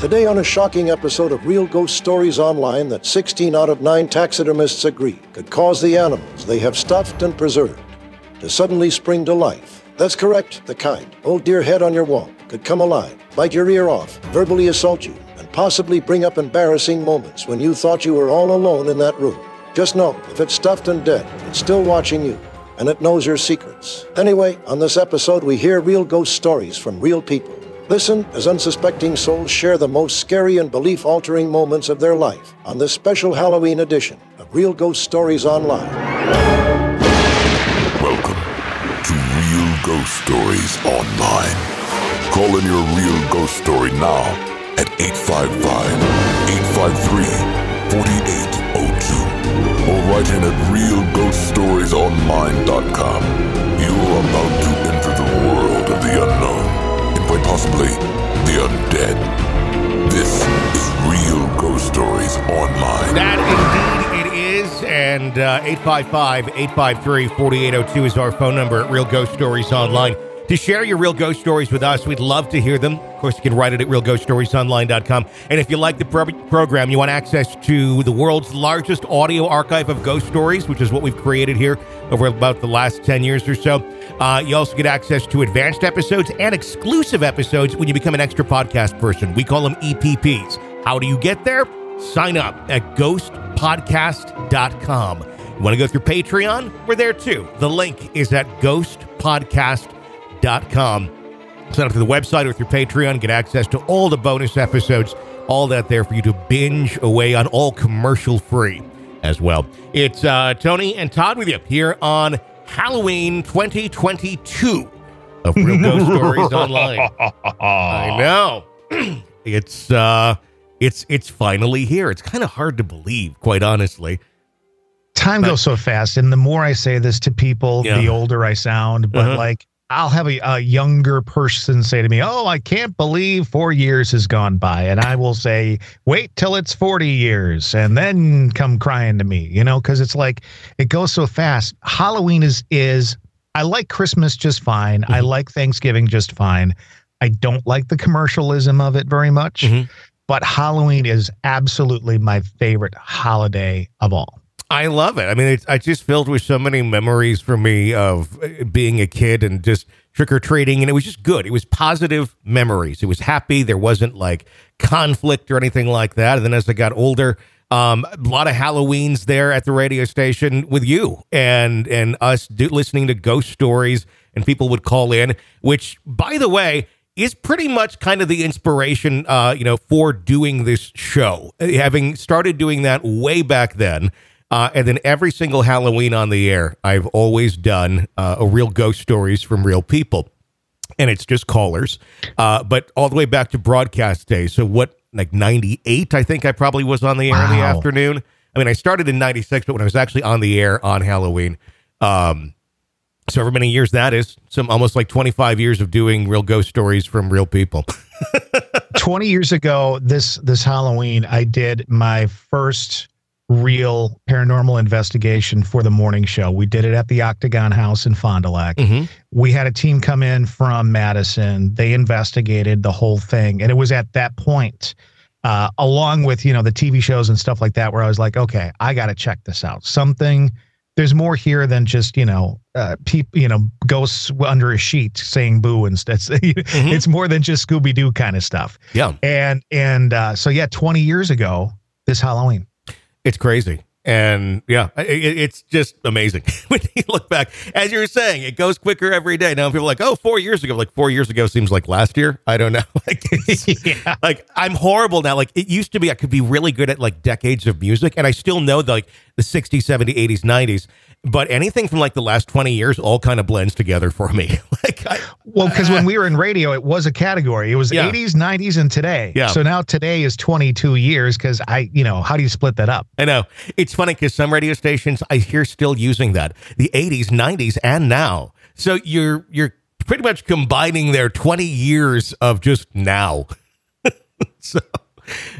Today, on a shocking episode of Real Ghost Stories Online, that 16 out of 9 taxidermists agree could cause the animals they have stuffed and preserved to suddenly spring to life. That's correct, the kind. Old deer head on your wall could come alive, bite your ear off, verbally assault you, and possibly bring up embarrassing moments when you thought you were all alone in that room. Just know, if it's stuffed and dead, it's still watching you and it knows your secrets. Anyway, on this episode, we hear real ghost stories from real people. Listen as unsuspecting souls share the most scary and belief altering moments of their life on this special Halloween edition of Real Ghost Stories Online. Welcome to Real Ghost Stories Online. Call in your real ghost story now at 855 853 4802 or write in at realghoststoriesonline.com. You are about possibly the undead. This is Real Ghost Stories Online. That indeed it is. And uh, 855 853 4802 is our phone number at Real Ghost Stories Online. To share your real ghost stories with us, we'd love to hear them. Of course, you can write it at realghoststoriesonline.com. And if you like the pro- program, you want access to the world's largest audio archive of ghost stories, which is what we've created here over about the last 10 years or so. Uh, you also get access to advanced episodes and exclusive episodes when you become an extra podcast person. We call them EPPs. How do you get there? Sign up at ghostpodcast.com. You want to go through Patreon? We're there too. The link is at ghostpodcast.com. Sign up to the website or through Patreon, get access to all the bonus episodes, all that there for you to binge away on, all commercial free as well. It's uh, Tony and Todd with you here on Halloween 2022 of Real Ghost Stories Online. I know. it's uh it's it's finally here. It's kind of hard to believe, quite honestly. Time But- goes so fast, and the more I say this to people, Yeah. the older I sound. But Uh-huh. like, I'll have a, a younger person say to me, "Oh, I can't believe four years has gone by," and I will say, "Wait till it's forty years, and then come crying to me," you know, because it's like it goes so fast. Halloween is is I like Christmas just fine. I Mhm. like Thanksgiving just fine. I don't like the commercialism of it very much. Mhm. But Halloween is absolutely my favorite holiday of all. I love it. I mean, it's, it's just filled with so many memories for me of uh, being a kid and just trick or treating. And it was just good. It was positive memories. It was happy. There wasn't like conflict or anything like that. And then as I got older, um, a lot of Halloweens there at the radio station with you and and us do, listening to ghost stories. And people would call in, which, by the way, is pretty much kind of the inspiration, uh, you know, for doing this show. Having started doing that way back then, uh, and then every single Halloween on the air, I've always done uh, a real ghost stories from real people, and it's just callers. Uh, but all the way back to broadcast day. So what, like '98? I think I probably was on the air in the afternoon. I mean, I started in '96, but when I was actually on the air on Halloween, um, so however many years that is, some almost like 25 years of doing real ghost stories from real people. 20 years ago this this halloween i did my first real paranormal investigation for the morning show. We did it at the octagon house in fond du lac. Mhm. we had a team come in from madison. They investigated the whole thing. And it was at that point uh, along with you know the tv shows and stuff like that where i was like okay i gotta check this out. Something there's more here than just you know uh people you know ghosts under a sheet saying boo and stuff it's more than just scooby-doo kind of stuff. Yeah, and and uh, so yeah, 20 years ago this Halloween. It's crazy. And yeah, i- i- it's just amazing when you look back. As you were saying, it goes quicker every day. Now people are like, oh, four years ago. Like four years ago seems like last year. I don't know. Like, yeah. like I'm horrible now. Like it used to be, I could be really good at like decades of music, and I still know the, like the 60s, 70s, 80s, 90s. But anything from like the last 20 years all kind of blends together for me. like I, Well, because when we were in radio, it was a category. It was Yeah. 80s, 90s, and today. Yeah. So now today is 22 years because I, you know, how do you split that up? I know. It's funny because some radio stations I hear still using that. The 80s, 90s, and now. So you're you're pretty much combining their 20 years of just now. so I don't know.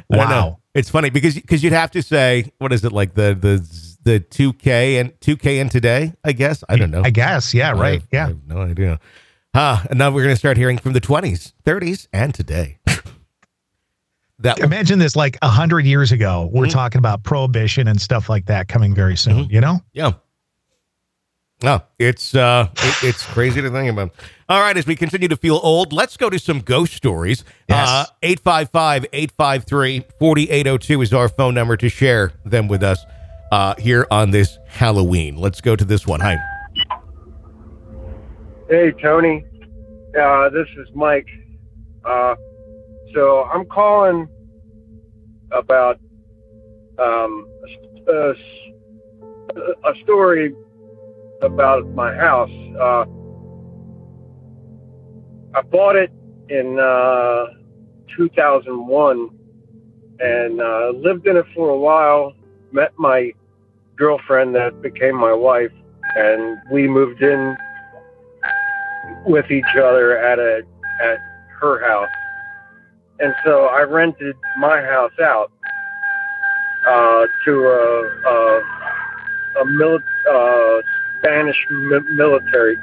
Wow. It's funny because because you'd have to say what is it like the the the 2K and 2K and today, I guess. I don't know. I guess. Yeah. I Right. I Yeah. have no idea. Ah, and now we're going to start hearing from the 20s, 30s, and today. that imagine this like a hundred years ago. We're mm-hmm. talking about prohibition and stuff like that coming very soon. Mm-hmm. You know? Yeah. No, it's uh, it, it's crazy to think about. All right, as we continue to feel old, let's go to some ghost stories. Uh, 855 853 4802 is our phone number to share them with us uh, here on this Halloween. Let's go to this one. Hi. Hey, Tony. Uh, this is Mike. Uh, so I'm calling about um, a, a story about my house. Uh, I bought it in uh, 2001 and uh, lived in it for a while. Met my girlfriend that became my wife, and we moved in with each other at a at her house. And so I rented my house out uh, to a, a, a mili- uh, Spanish mi- military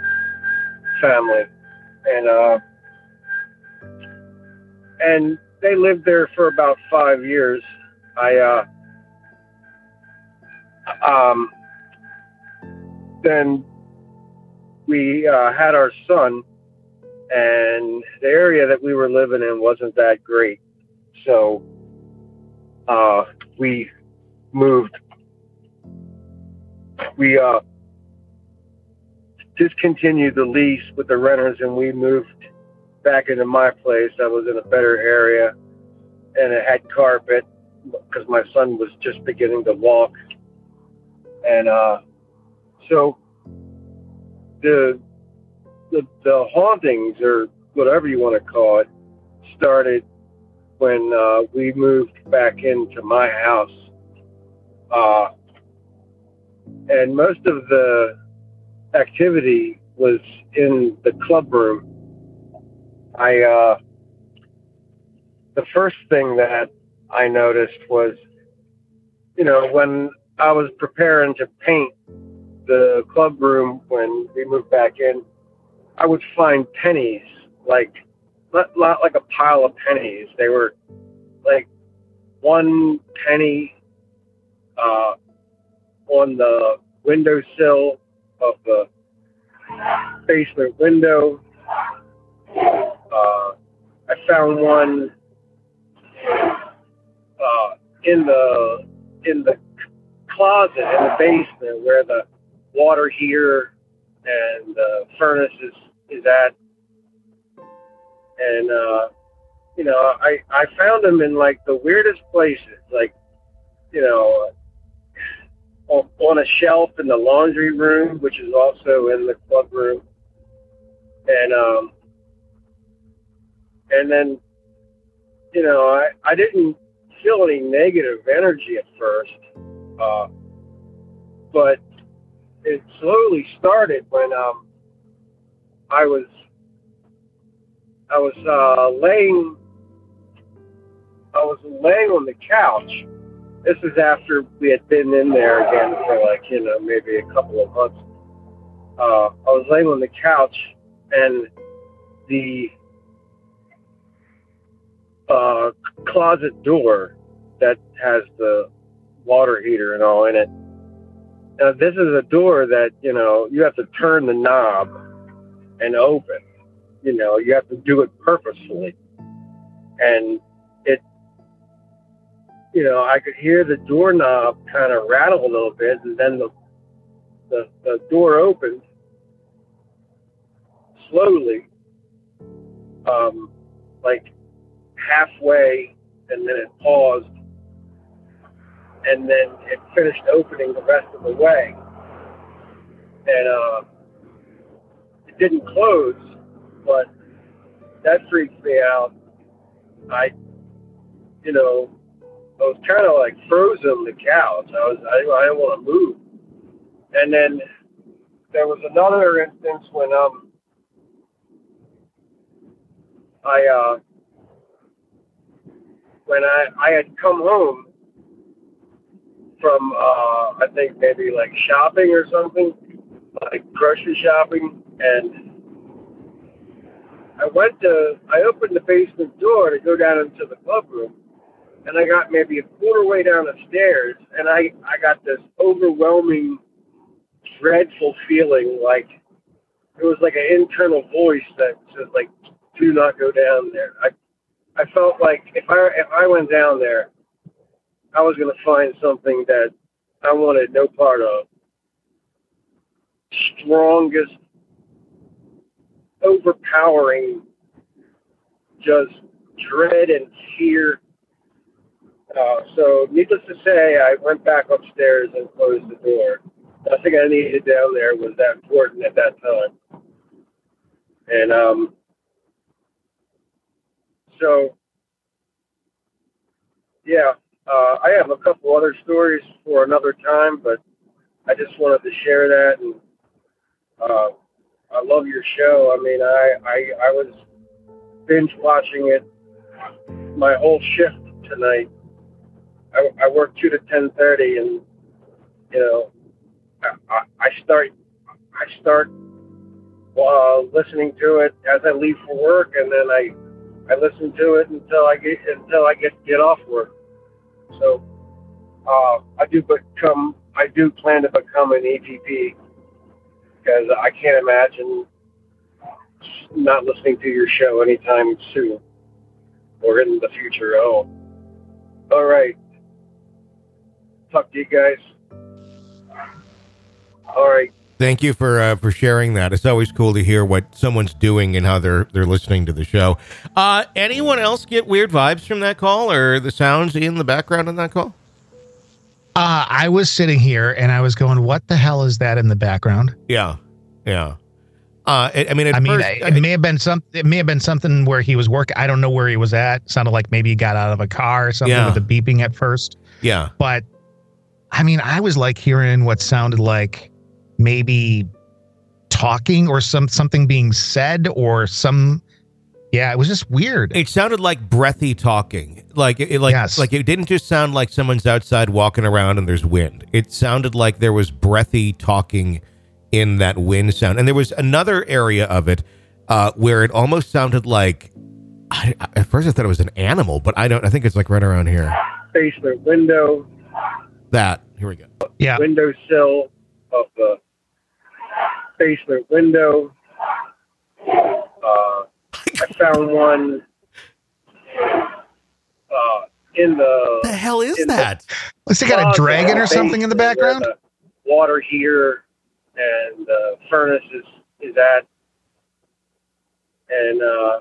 family, and uh, and they lived there for about five years. I uh, um, then we uh, had our son, and the area that we were living in wasn't that great, so uh, we moved. We uh, discontinued the lease with the renters and we moved back into my place. I was in a better area and it had carpet because my son was just beginning to walk. And uh, so the, the the hauntings or whatever you want to call it started when uh, we moved back into my house. Uh, and most of the activity was in the club room. I uh, the first thing that I noticed was, you know, when I was preparing to paint the club room when we moved back in, I would find pennies like not, not like a pile of pennies. They were like one penny uh, on the windowsill of the basement window. Uh, I found one uh, in the in the closet in the basement where the water heater and the furnace is, is at. And uh, you know, I I found them in like the weirdest places, like you know, on, a shelf in the laundry room, which is also in the club room, and um, and then you know I I didn't feel any negative energy at first, uh, but it slowly started when um I was I was uh, laying I was laying on the couch this is after we had been in there again for like you know maybe a couple of months. Uh, I was laying on the couch and the uh, closet door that has the water heater and all in it. Now this is a door that you know you have to turn the knob and open. You know you have to do it purposefully, and you know, I could hear the doorknob kind of rattle a little bit, and then the the, the door opened slowly, um, like halfway, and then it paused, and then it finished opening the rest of the way, and uh, it didn't close, but that freaked me out. I, you know, I was kind of like frozen on the couch. I was I, I didn't want to move. And then there was another instance when um I uh when I I had come home from uh I think maybe like shopping or something, like grocery shopping and I went to I opened the basement door to go down into the club room and I got maybe a quarter way down the stairs, and I I got this overwhelming, dreadful feeling like it was like an internal voice that said like, "Do not go down there." I I felt like if I if I went down there, I was to find something that I wanted no part of. Strongest, overpowering, just dread and fear. Uh, so, needless to say, I went back upstairs and closed the door. Nothing I needed down there was that important at that time. And um, so, yeah, uh, I have a couple other stories for another time, but I just wanted to share that. And uh, I love your show. I mean, I, I I was binge watching it my whole shift tonight. I, I work two to ten thirty, and you know, I, I, start I start uh, listening to it as I leave for work, and then I I listen to it until I get until I get get off work. So uh, I do become I do plan to become an EVP because I can't imagine not listening to your show anytime soon or in the future at all. All right. Talk to you guys. All right. Thank you for uh, for sharing that. It's always cool to hear what someone's doing and how they're they're listening to the show. Uh, anyone else get weird vibes from that call or the sounds in the background on that call? Uh, I was sitting here and I was going, "What the hell is that in the background?" Yeah, yeah. Uh, I, I mean, I mean, first, it, it may have been some. It may have been something where he was working. I don't know where he was at. Sounded like maybe he got out of a car or something Yeah. with the beeping at first. yeah, But I mean, I was like hearing what sounded like maybe talking or some something being said or some. Yeah, it was just weird. it sounded like breathy talking. Like it, like Yes. like it didn't just sound like someone's outside walking around and there's wind. It sounded like there was breathy talking in that wind sound. And there was another area of it uh, where it almost sounded like. I, at first, I thought it was an animal, but I don't. I think it's like right around here. Basement window, That here we go. yeah, windowsill of the basement window. Uh, I found one uh, in the The hell is in the- that? Looks like got a dragon or something in the background. the water here and the furnace is, is at. And, uh,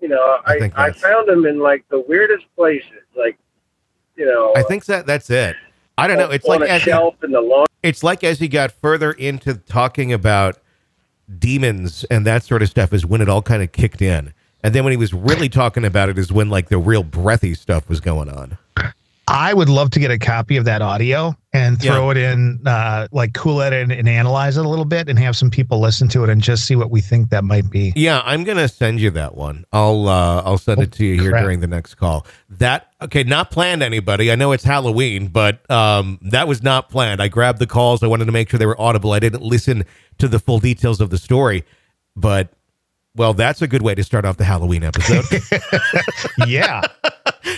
you know, I I, I, found them in like the weirdest places. Like, you know, I think that that's it. I don't know. It's like as he, shelf in the laundry it's like as he got further into talking about demons and that sort of stuff is when it all kind of kicked in. And then when he was really talking about it is when like the real breathy stuff was going on. I would love to get a copy of that audio and Yeah. throw it in, uh, like Cool Edit and, and analyze it a little bit, and have some people listen to it and just see what we think that might be. Yeah, I'm gonna send you that one. I'll uh, I'll send it to you here crap. during the next call. That okay? Not planned, anybody. I know it's Halloween, but um, that was not planned. I grabbed the calls. I wanted to make sure they were audible. I didn't listen to the full details of the story, but well, that's a good way to start off the Halloween episode. yeah,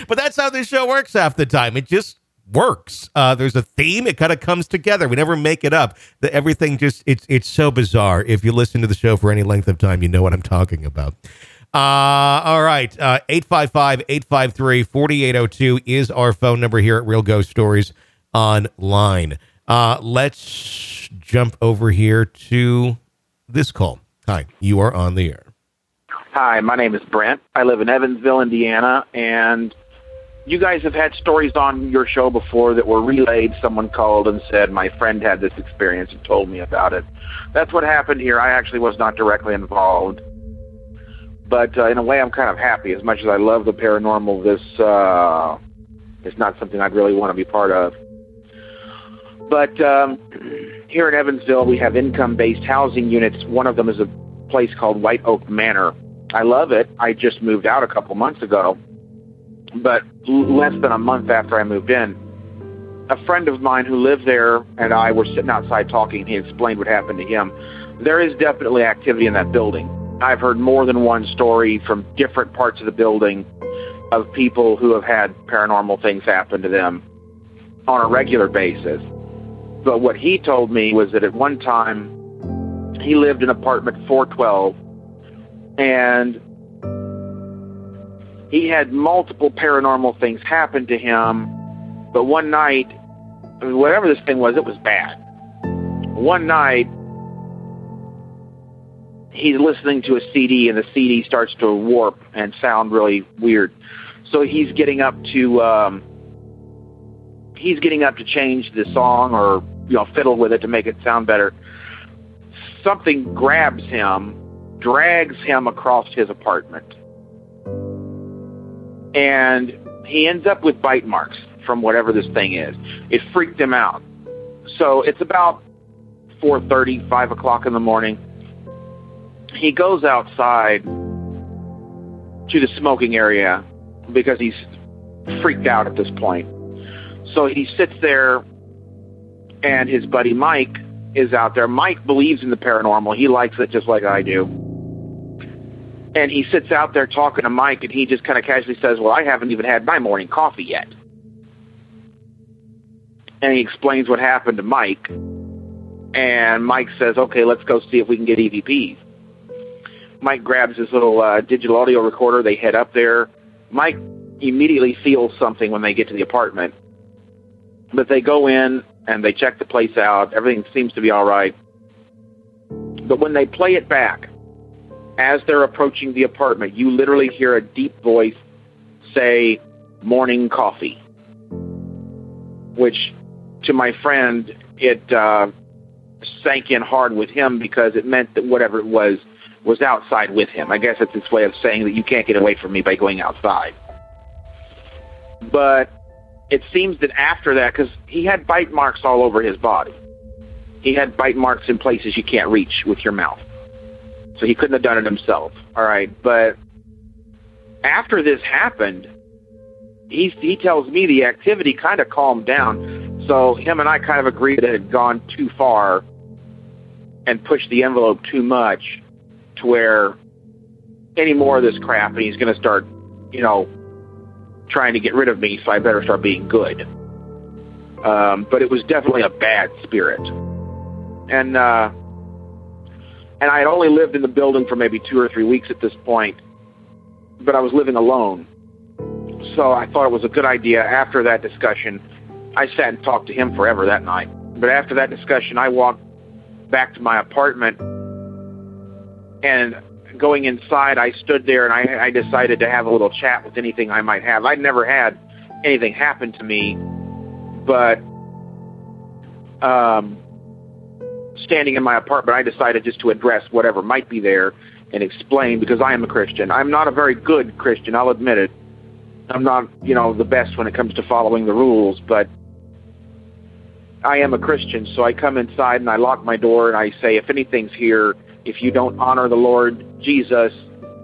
but that's how this show works half the time. It just works. Uh, there's a theme. It kind of comes together. We never make it up. The, everything just it's it's so bizarre. If you listen to the show for any length of time, you know what I'm talking about. Uh, all right. Uh, 855-853-4802 is our phone number here at Real Ghost Stories Online. Uh, let's jump over here to this call. Hi, you are on the air. Hi, my name is Brent. I live in Evansville, Indiana, and you guys have had stories on your show before that were relayed. Someone called and said, My friend had this experience and told me about it. That's what happened here. I actually was not directly involved. But uh, in a way, I'm kind of happy. As much as I love the paranormal, this uh, is not something I'd really want to be part of. But um, here in Evansville, we have income based housing units. One of them is a place called White Oak Manor. I love it. I just moved out a couple months ago. But less than a month after I moved in, a friend of mine who lived there and I were sitting outside talking. He explained what happened to him. There is definitely activity in that building. I've heard more than one story from different parts of the building of people who have had paranormal things happen to them on a regular basis. But what he told me was that at one time he lived in apartment 412 and he had multiple paranormal things happen to him. But one night, I mean, whatever this thing was, it was bad. One night, he's listening to a CD and the CD starts to warp and sound really weird. So he's getting up to um, he's getting up to change the song or you know fiddle with it to make it sound better. Something grabs him, drags him across his apartment, and he ends up with bite marks from whatever this thing is. It freaked him out. So it's about 4:30, 5 o'clock in the morning. He goes outside to the smoking area because he's freaked out at this point. So he sits there, and his buddy Mike is out there. Mike believes in the paranormal. He likes it just like I do. And he sits out there talking to Mike, and he just kind of casually says, Well, I haven't even had my morning coffee yet. And he explains what happened to Mike. And Mike says, Okay, let's go see if we can get EVPs. Mike grabs his little uh, digital audio recorder. They head up there. Mike immediately feels something when they get to the apartment. But they go in and they check the place out. Everything seems to be all right. But when they play it back, as they're approaching the apartment, you literally hear a deep voice say, morning coffee. Which, to my friend, it uh, sank in hard with him because it meant that whatever it was was outside with him. I guess it's its way of saying that you can't get away from me by going outside. But it seems that after that, because he had bite marks all over his body, he had bite marks in places you can't reach with your mouth. So he couldn't have done it himself. All right, but after this happened, he he tells me the activity kind of calmed down. So him and I kind of agreed that it had gone too far and pushed the envelope too much to where any more of this crap and he's going to start, you know, trying to get rid of me, so I better start being good. Um, but it was definitely a bad spirit. And uh, and I had only lived in the building for maybe two or three weeks at this point, but I was living alone. So I thought it was a good idea after that discussion. I sat and talked to him forever that night. But after that discussion, I walked back to my apartment and going inside, I stood there and I, I decided to have a little chat with anything I might have. I'd never had anything happen to me, but um, standing in my apartment, I decided just to address whatever might be there and explain because I am a Christian. I'm not a very good Christian, I'll admit it. I'm not, you know, the best when it comes to following the rules, but I am a Christian, so I come inside and I lock my door and I say, if anything's here, if you don't honor the Lord Jesus,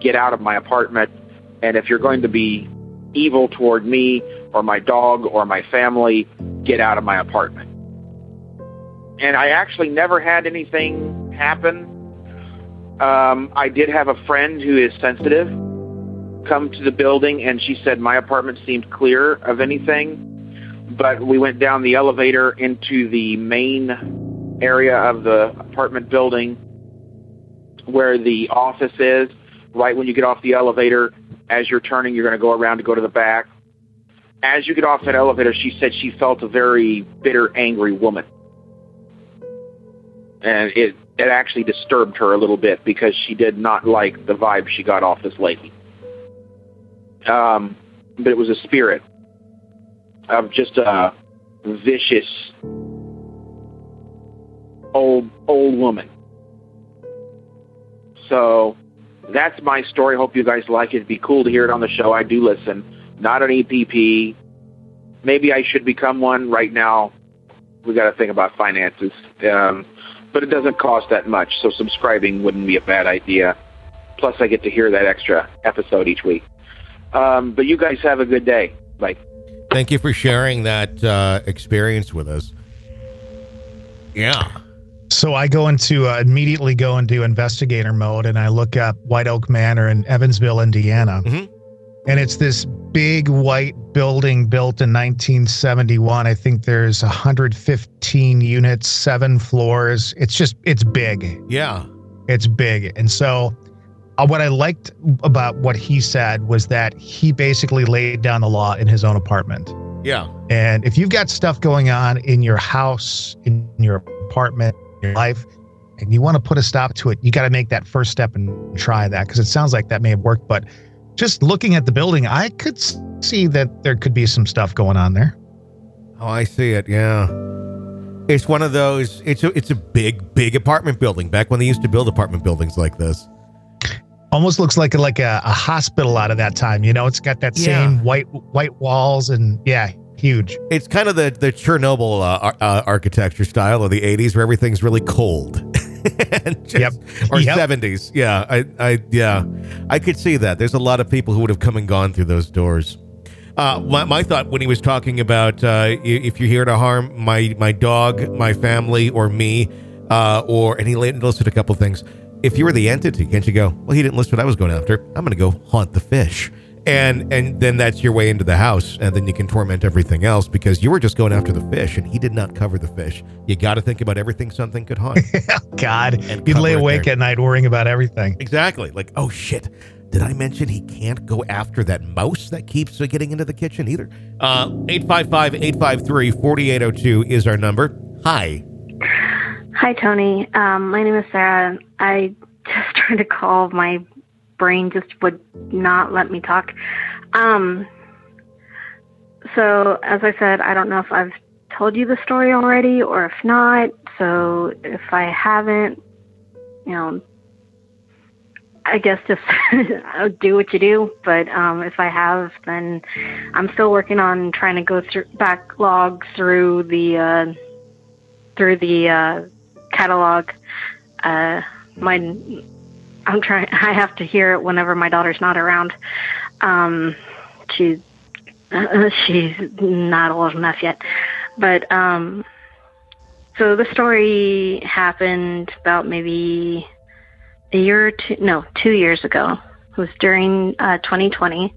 get out of my apartment. And if you're going to be evil toward me or my dog or my family, get out of my apartment. And I actually never had anything happen. Um, I did have a friend who is sensitive come to the building, and she said my apartment seemed clear of anything. But we went down the elevator into the main area of the apartment building where the office is. Right when you get off the elevator, as you're turning, you're going to go around to go to the back. As you get off that elevator, she said she felt a very bitter, angry woman. And it, it actually disturbed her a little bit because she did not like the vibe she got off this lady. Um, but it was a spirit of just a vicious old old woman so that's my story. Hope you guys like it. It'd be cool to hear it on the show. I do listen. Not an EPP. Maybe I should become one right now. We got to think about finances. Um, but it doesn't cost that much, so subscribing wouldn't be a bad idea. Plus, I get to hear that extra episode each week. Um, but you guys have a good day. Bye. Thank you for sharing that uh, experience with us. Yeah. So I go into uh, immediately go into investigator mode and I look up White Oak Manor in Evansville, Indiana. Mhm. And it's this big white building built in 1971. I think there's 115 units, seven floors. It's just it's big. Yeah. It's big, and so uh, what I liked about what he said was that he basically laid down the law in his own apartment. Yeah. And if you've got stuff going on in your house, in your apartment, in your life, and you want to put a stop to it, you got to make that first step and try that because it sounds like that may have worked. But just looking at the building, I could see that there could be some stuff going on there. Oh, I see it. Yeah. It's one of those. It's a it's a big big apartment building. Back when they used to build apartment buildings like this. Almost looks like like a, a hospital out of that time. You know, it's got that Yeah. same white white walls and yeah, huge. It's kind of the the Chernobyl uh, ar- uh, architecture style of the '80s, where everything's really cold. Just- Yep. Or Yep. '70s. Yeah. I I yeah. I could see that. There's a lot of people who would have come and gone through those doors. Uh, my, my thought when he was talking about uh, if you're here to harm my my dog, my family, or me, uh, or and he listed a couple things. If you were the entity, can't you go? Well, he didn't list what I was going after. I'm going to go haunt the fish, and and then that's your way into the house, and then you can torment everything else because you were just going after the fish, and he did not cover the fish. You got to think about everything something could haunt. God, And you'd lay awake there. at night worrying about everything. Exactly. Like, oh shit. Did I mention he can't go after that mouse that keeps uh, getting into the kitchen either? Uh 855-853-4802 is our number. Hi. Hi, Tony. Um, my name is Sarah. I just tried to call. My brain just would not let me talk. Um, so, as I said, I don't know if I've told you the story already or if not. So, if I haven't, you know, I guess just do what you do. But um, if I have, then I'm still working on trying to go through backlog through the uh, through the uh, catalog. Uh, my, I'm trying. I have to hear it whenever my daughter's not around. Um, she's uh, she's not old enough yet, but um, so the story happened about maybe a year or two, no, two years ago. It was during uh, 2020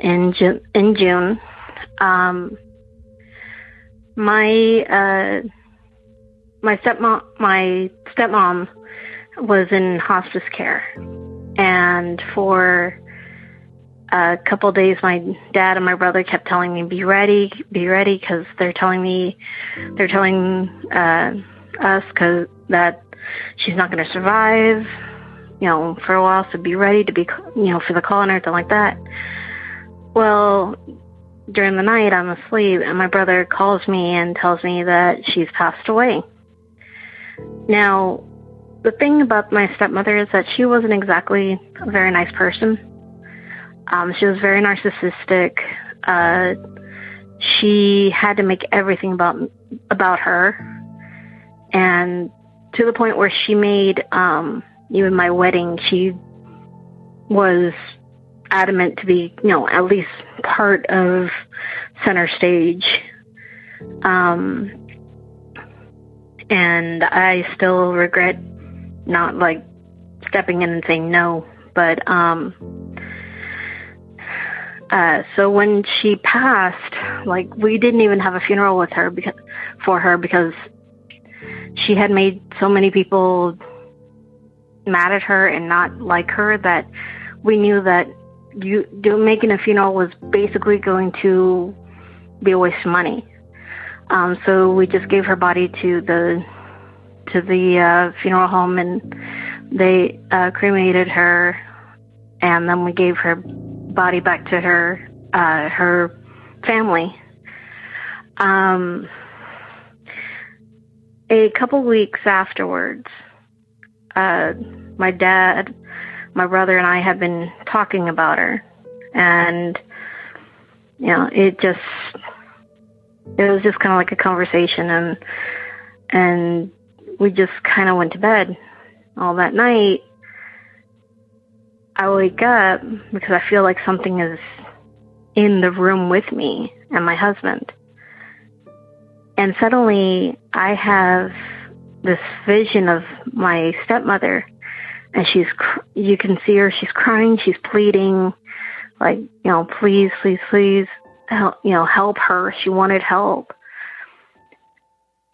in Ju- in June. Um, my uh, my stepmom my stepmom was in hospice care. And for a couple days my dad and my brother kept telling me be ready be ready because they're telling me they're telling uh, us cause that she's not going to survive you know for a while so be ready to be you know for the call and everything like that. Well during the night i'm asleep and my brother calls me and tells me that she's passed away. Now, the thing about my stepmother is that she wasn't exactly a very nice person. Um, she was very narcissistic. Uh, she had to make everything about about her, and to the point where she made um, even my wedding. She was adamant to be, you know, at least part of center stage. Um, and I still regret not like stepping in and saying no. But um, uh, so when she passed, like we didn't even have a funeral with her because for her because she had made so many people mad at her and not like her that we knew that you making a funeral was basically going to be a waste of money. Um, so we just gave her body to the to the uh, funeral home, and they uh, cremated her, and then we gave her body back to her uh, her family. Um, a couple weeks afterwards, uh, my dad, my brother, and I had been talking about her, and you know, it just it was just kind of like a conversation and and we just kind of went to bed all that night i wake up because i feel like something is in the room with me and my husband and suddenly i have this vision of my stepmother and she's cr- you can see her she's crying she's pleading like, you know, please, please, please, help, you know, help her. She wanted help.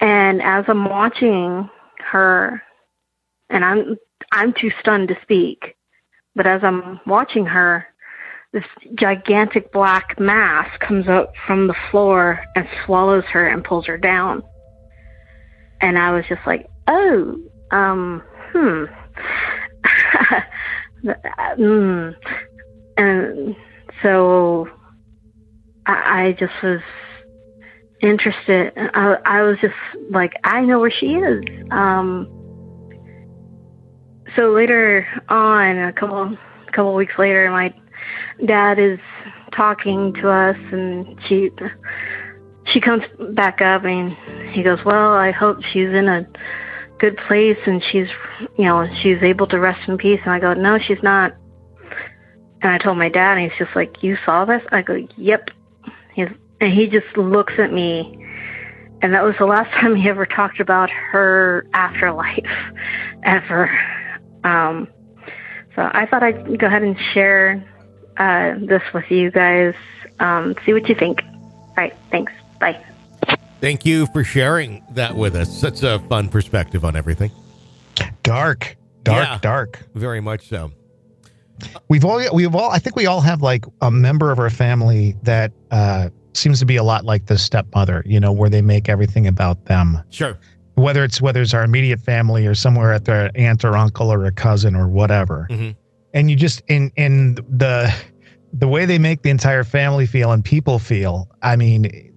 And as I'm watching her, and I'm I'm too stunned to speak, but as I'm watching her, this gigantic black mass comes up from the floor and swallows her and pulls her down. And I was just like, oh, um, hmm. mm. And so I, I just was interested. I, I was just like, I know where she is. Um, so later on, a couple a couple weeks later, my dad is talking to us, and she she comes back up, and he goes, "Well, I hope she's in a good place, and she's you know she's able to rest in peace." And I go, "No, she's not." And I told my dad, and he's just like, "You saw this?" I go, "Yep." He's and he just looks at me, and that was the last time he ever talked about her afterlife, ever. Um, so I thought I'd go ahead and share uh, this with you guys. Um, see what you think. All right, thanks. Bye. Thank you for sharing that with us. Such a fun perspective on everything. Dark, dark, Yeah. dark. Very much so. We've all, we've all, I think we all have like a member of our family that uh, seems to be a lot like the stepmother, you know, where they make everything about them. Sure. Whether it's whether it's our immediate family or somewhere at their aunt or uncle or a cousin or whatever. Mhm. And you just in in the the way they make the entire family feel and people feel, I mean,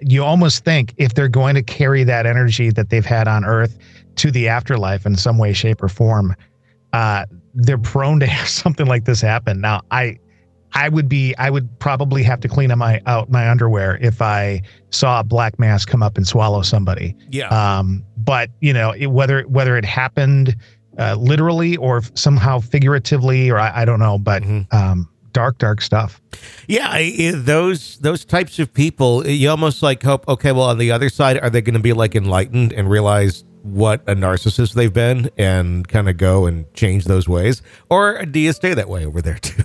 you almost think if they're going to carry that energy that they've had on earth to the afterlife in some way, shape, or form, uh, they're prone to have something like this happen. Now, I, I would be, I would probably have to clean up my out my underwear if I saw a black mass come up and swallow somebody. Yeah. Um, but you know, it, whether whether it happened uh, literally or somehow figuratively, or I, I don't know, but Mhm. um, dark, dark stuff. Yeah, I- I- those those types of people, you almost like hope. Okay, well, on the other side, are they going to be like enlightened and realize what a narcissist they've been and kind of go and change those ways, or do you stay that way over there too?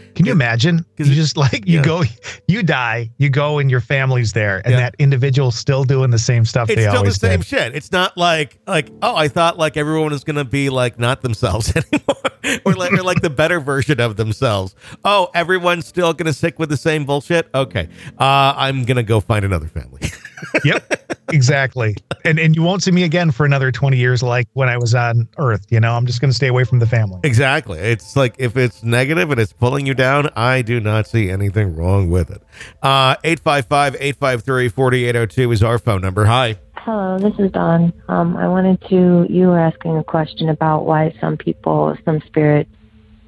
Can you imagine? You it- just like you yeah. go, you die, you go, and your family's there, and Yeah. that individual's still doing the same stuff It's still the same did. shit. It's not like like oh, I thought like everyone was going to be like not themselves anymore, or like or like the better version of themselves. Oh, everyone's still going to stick with the same bullshit. Okay, uh, I'm going to go find another family. yep, exactly. And and you won't see me again for another twenty years, like when I was on Earth. You know, I'm just going to stay away from the family. Exactly. It's like if it's negative and it's pulling you down, I do not see anything wrong with it. Uh 855-853-4802 is our phone number. Hi. Hello, this is Dawn. Um, I wanted to, you were asking a question about why some people, some spirits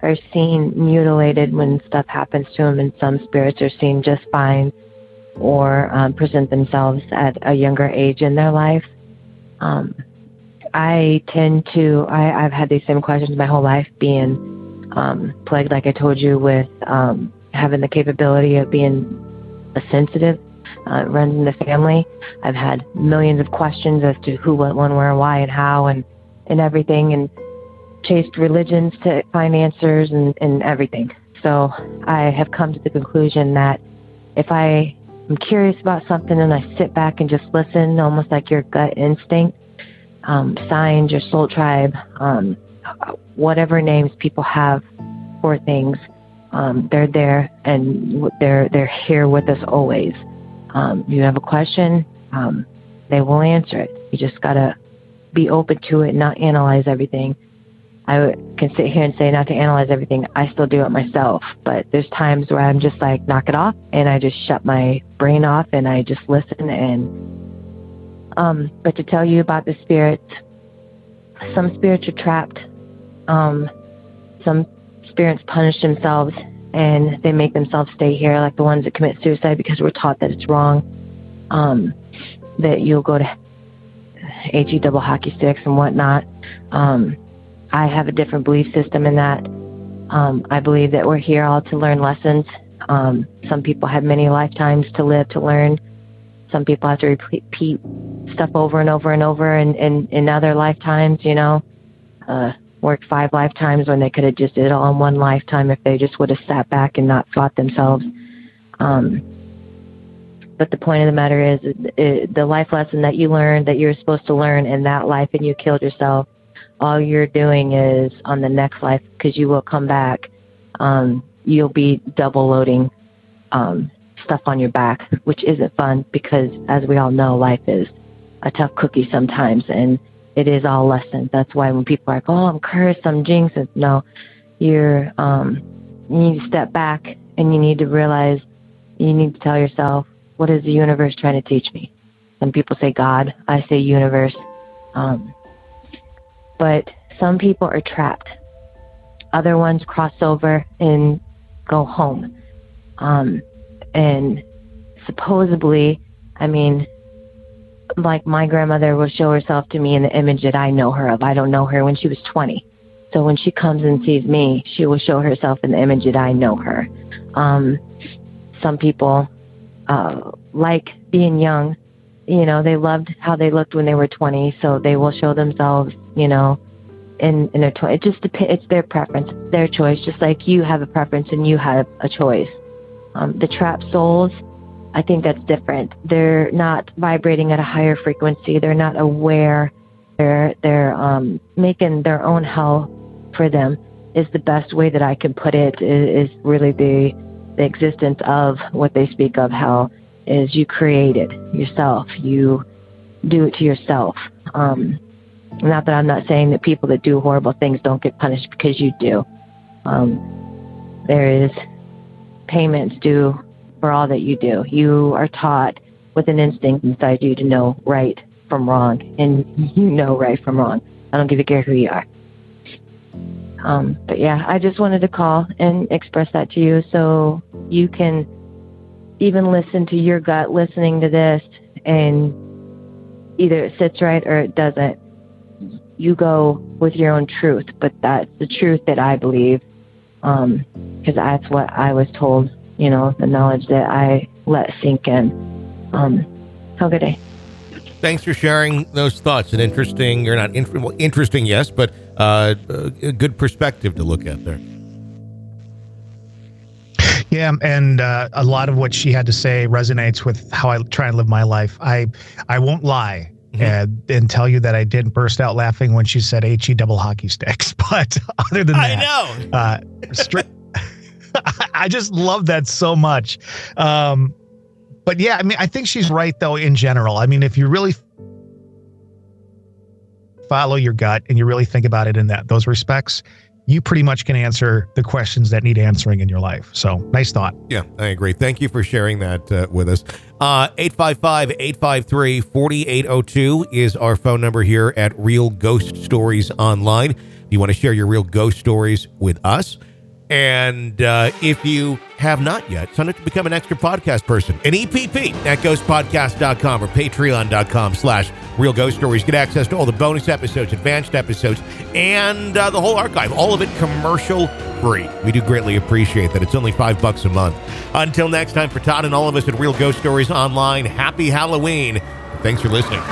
are seen mutilated when stuff happens to them, and some spirits are seen just fine or um, present themselves at a younger age in their life. Um, I tend to, I, I've had these same questions my whole life, being um, plagued, like I told you, with um, having the capability of being a sensitive uh, runs in the family. I've had millions of questions as to who, what, when, where, why, and how, and and everything, and chased religions to find answers and, and everything. So I have come to the conclusion that if I am curious about something and I sit back and just listen, almost like your gut instinct, um, signs, your soul tribe, um, whatever names people have for things, um, they're there and they're they're here with us always. Um, you have a question, um, they will answer it. You just gotta be open to it, not analyze everything. I can sit here and say not to analyze everything. I still do it myself, but there's times where I'm just like knock it off, and I just shut my brain off and I just listen. And um, but to tell you about the spirits, some spirits are trapped. Um, some spirits punish themselves and they make themselves stay here, like the ones that commit suicide because we're taught that it's wrong. Um, that you'll go to HE double hockey sticks and whatnot. Um, I have a different belief system in that. Um, I believe that we're here all to learn lessons. Um, some people have many lifetimes to live to learn. Some people have to repeat stuff over and over and over in, in, in other lifetimes, you know. Uh, work five lifetimes when they could have just did it all in one lifetime if they just would have sat back and not fought themselves. Um, but the point of the matter is, it, the life lesson that you learned that you're supposed to learn in that life and you killed yourself, all you're doing is on the next life because you will come back. Um, you'll be double loading um, stuff on your back, which isn't fun because, as we all know, life is a tough cookie sometimes, and it is all lessons. That's why when people are like, "Oh, I'm cursed, I'm jinxed," no, you're um, you need to step back and you need to realize you need to tell yourself, what is the universe trying to teach me? Some people say God, I say universe. Um, but some people are trapped. Other ones cross over and go home. Um, and supposedly, I mean, like my grandmother will show herself to me in the image that I know her of. I don't know her when she was 20. So when she comes and sees me, she will show herself in the image that I know her. Um, some people uh, like being young. You know, they loved how they looked when they were 20, so they will show themselves, you know, in in their 20. It just depends. It's their preference, their choice. Just like you have a preference and you have a choice. Um, the trapped souls, I think that's different. They're not vibrating at a higher frequency. They're not aware. They're they're um, making their own hell for them. Is the best way that I can put it. Is, is really the the existence of what they speak of hell is you create it yourself. You do it to yourself. Um, not that I'm not saying that people that do horrible things don't get punished because you do. Um, there is payments due for all that you do. You are taught with an instinct inside you to know right from wrong, and you know right from wrong. I don't give a care who you are. Um, but yeah, I just wanted to call and express that to you so you can even listen to your gut listening to this and either it sits right or it doesn't. You go with your own truth, but that's the truth that I believe because um, that's what I was told, you know, the knowledge that I let sink in. Um, have a good day. Thanks for sharing those thoughts. An interesting, or not in, well, interesting, yes, but uh, a good perspective to look at there. Yeah, and uh, a lot of what she had to say resonates with how I try and live my life. I I won't lie mm-hmm. and, and tell you that I didn't burst out laughing when she said "he double hockey sticks," but other than that, I know. Uh, stri- I just love that so much. Um, but yeah, I mean, I think she's right though. In general, I mean, if you really follow your gut and you really think about it in that those respects, you pretty much can answer the questions that need answering in your life. So nice thought. Yeah, I agree. Thank you for sharing that uh, with us. Uh, 855 853 4802 is our phone number here at Real Ghost Stories Online. If you want to share your real ghost stories with us, and uh, if you have not yet, sign up to become an extra podcast person. An EPP at ghostpodcast.com or patreon.com slash real ghost stories. Get access to all the bonus episodes, advanced episodes, and uh, the whole archive. All of it commercial free. We do greatly appreciate that. It's only five bucks a month. Until next time, for Todd and all of us at Real Ghost Stories Online, happy Halloween. Thanks for listening.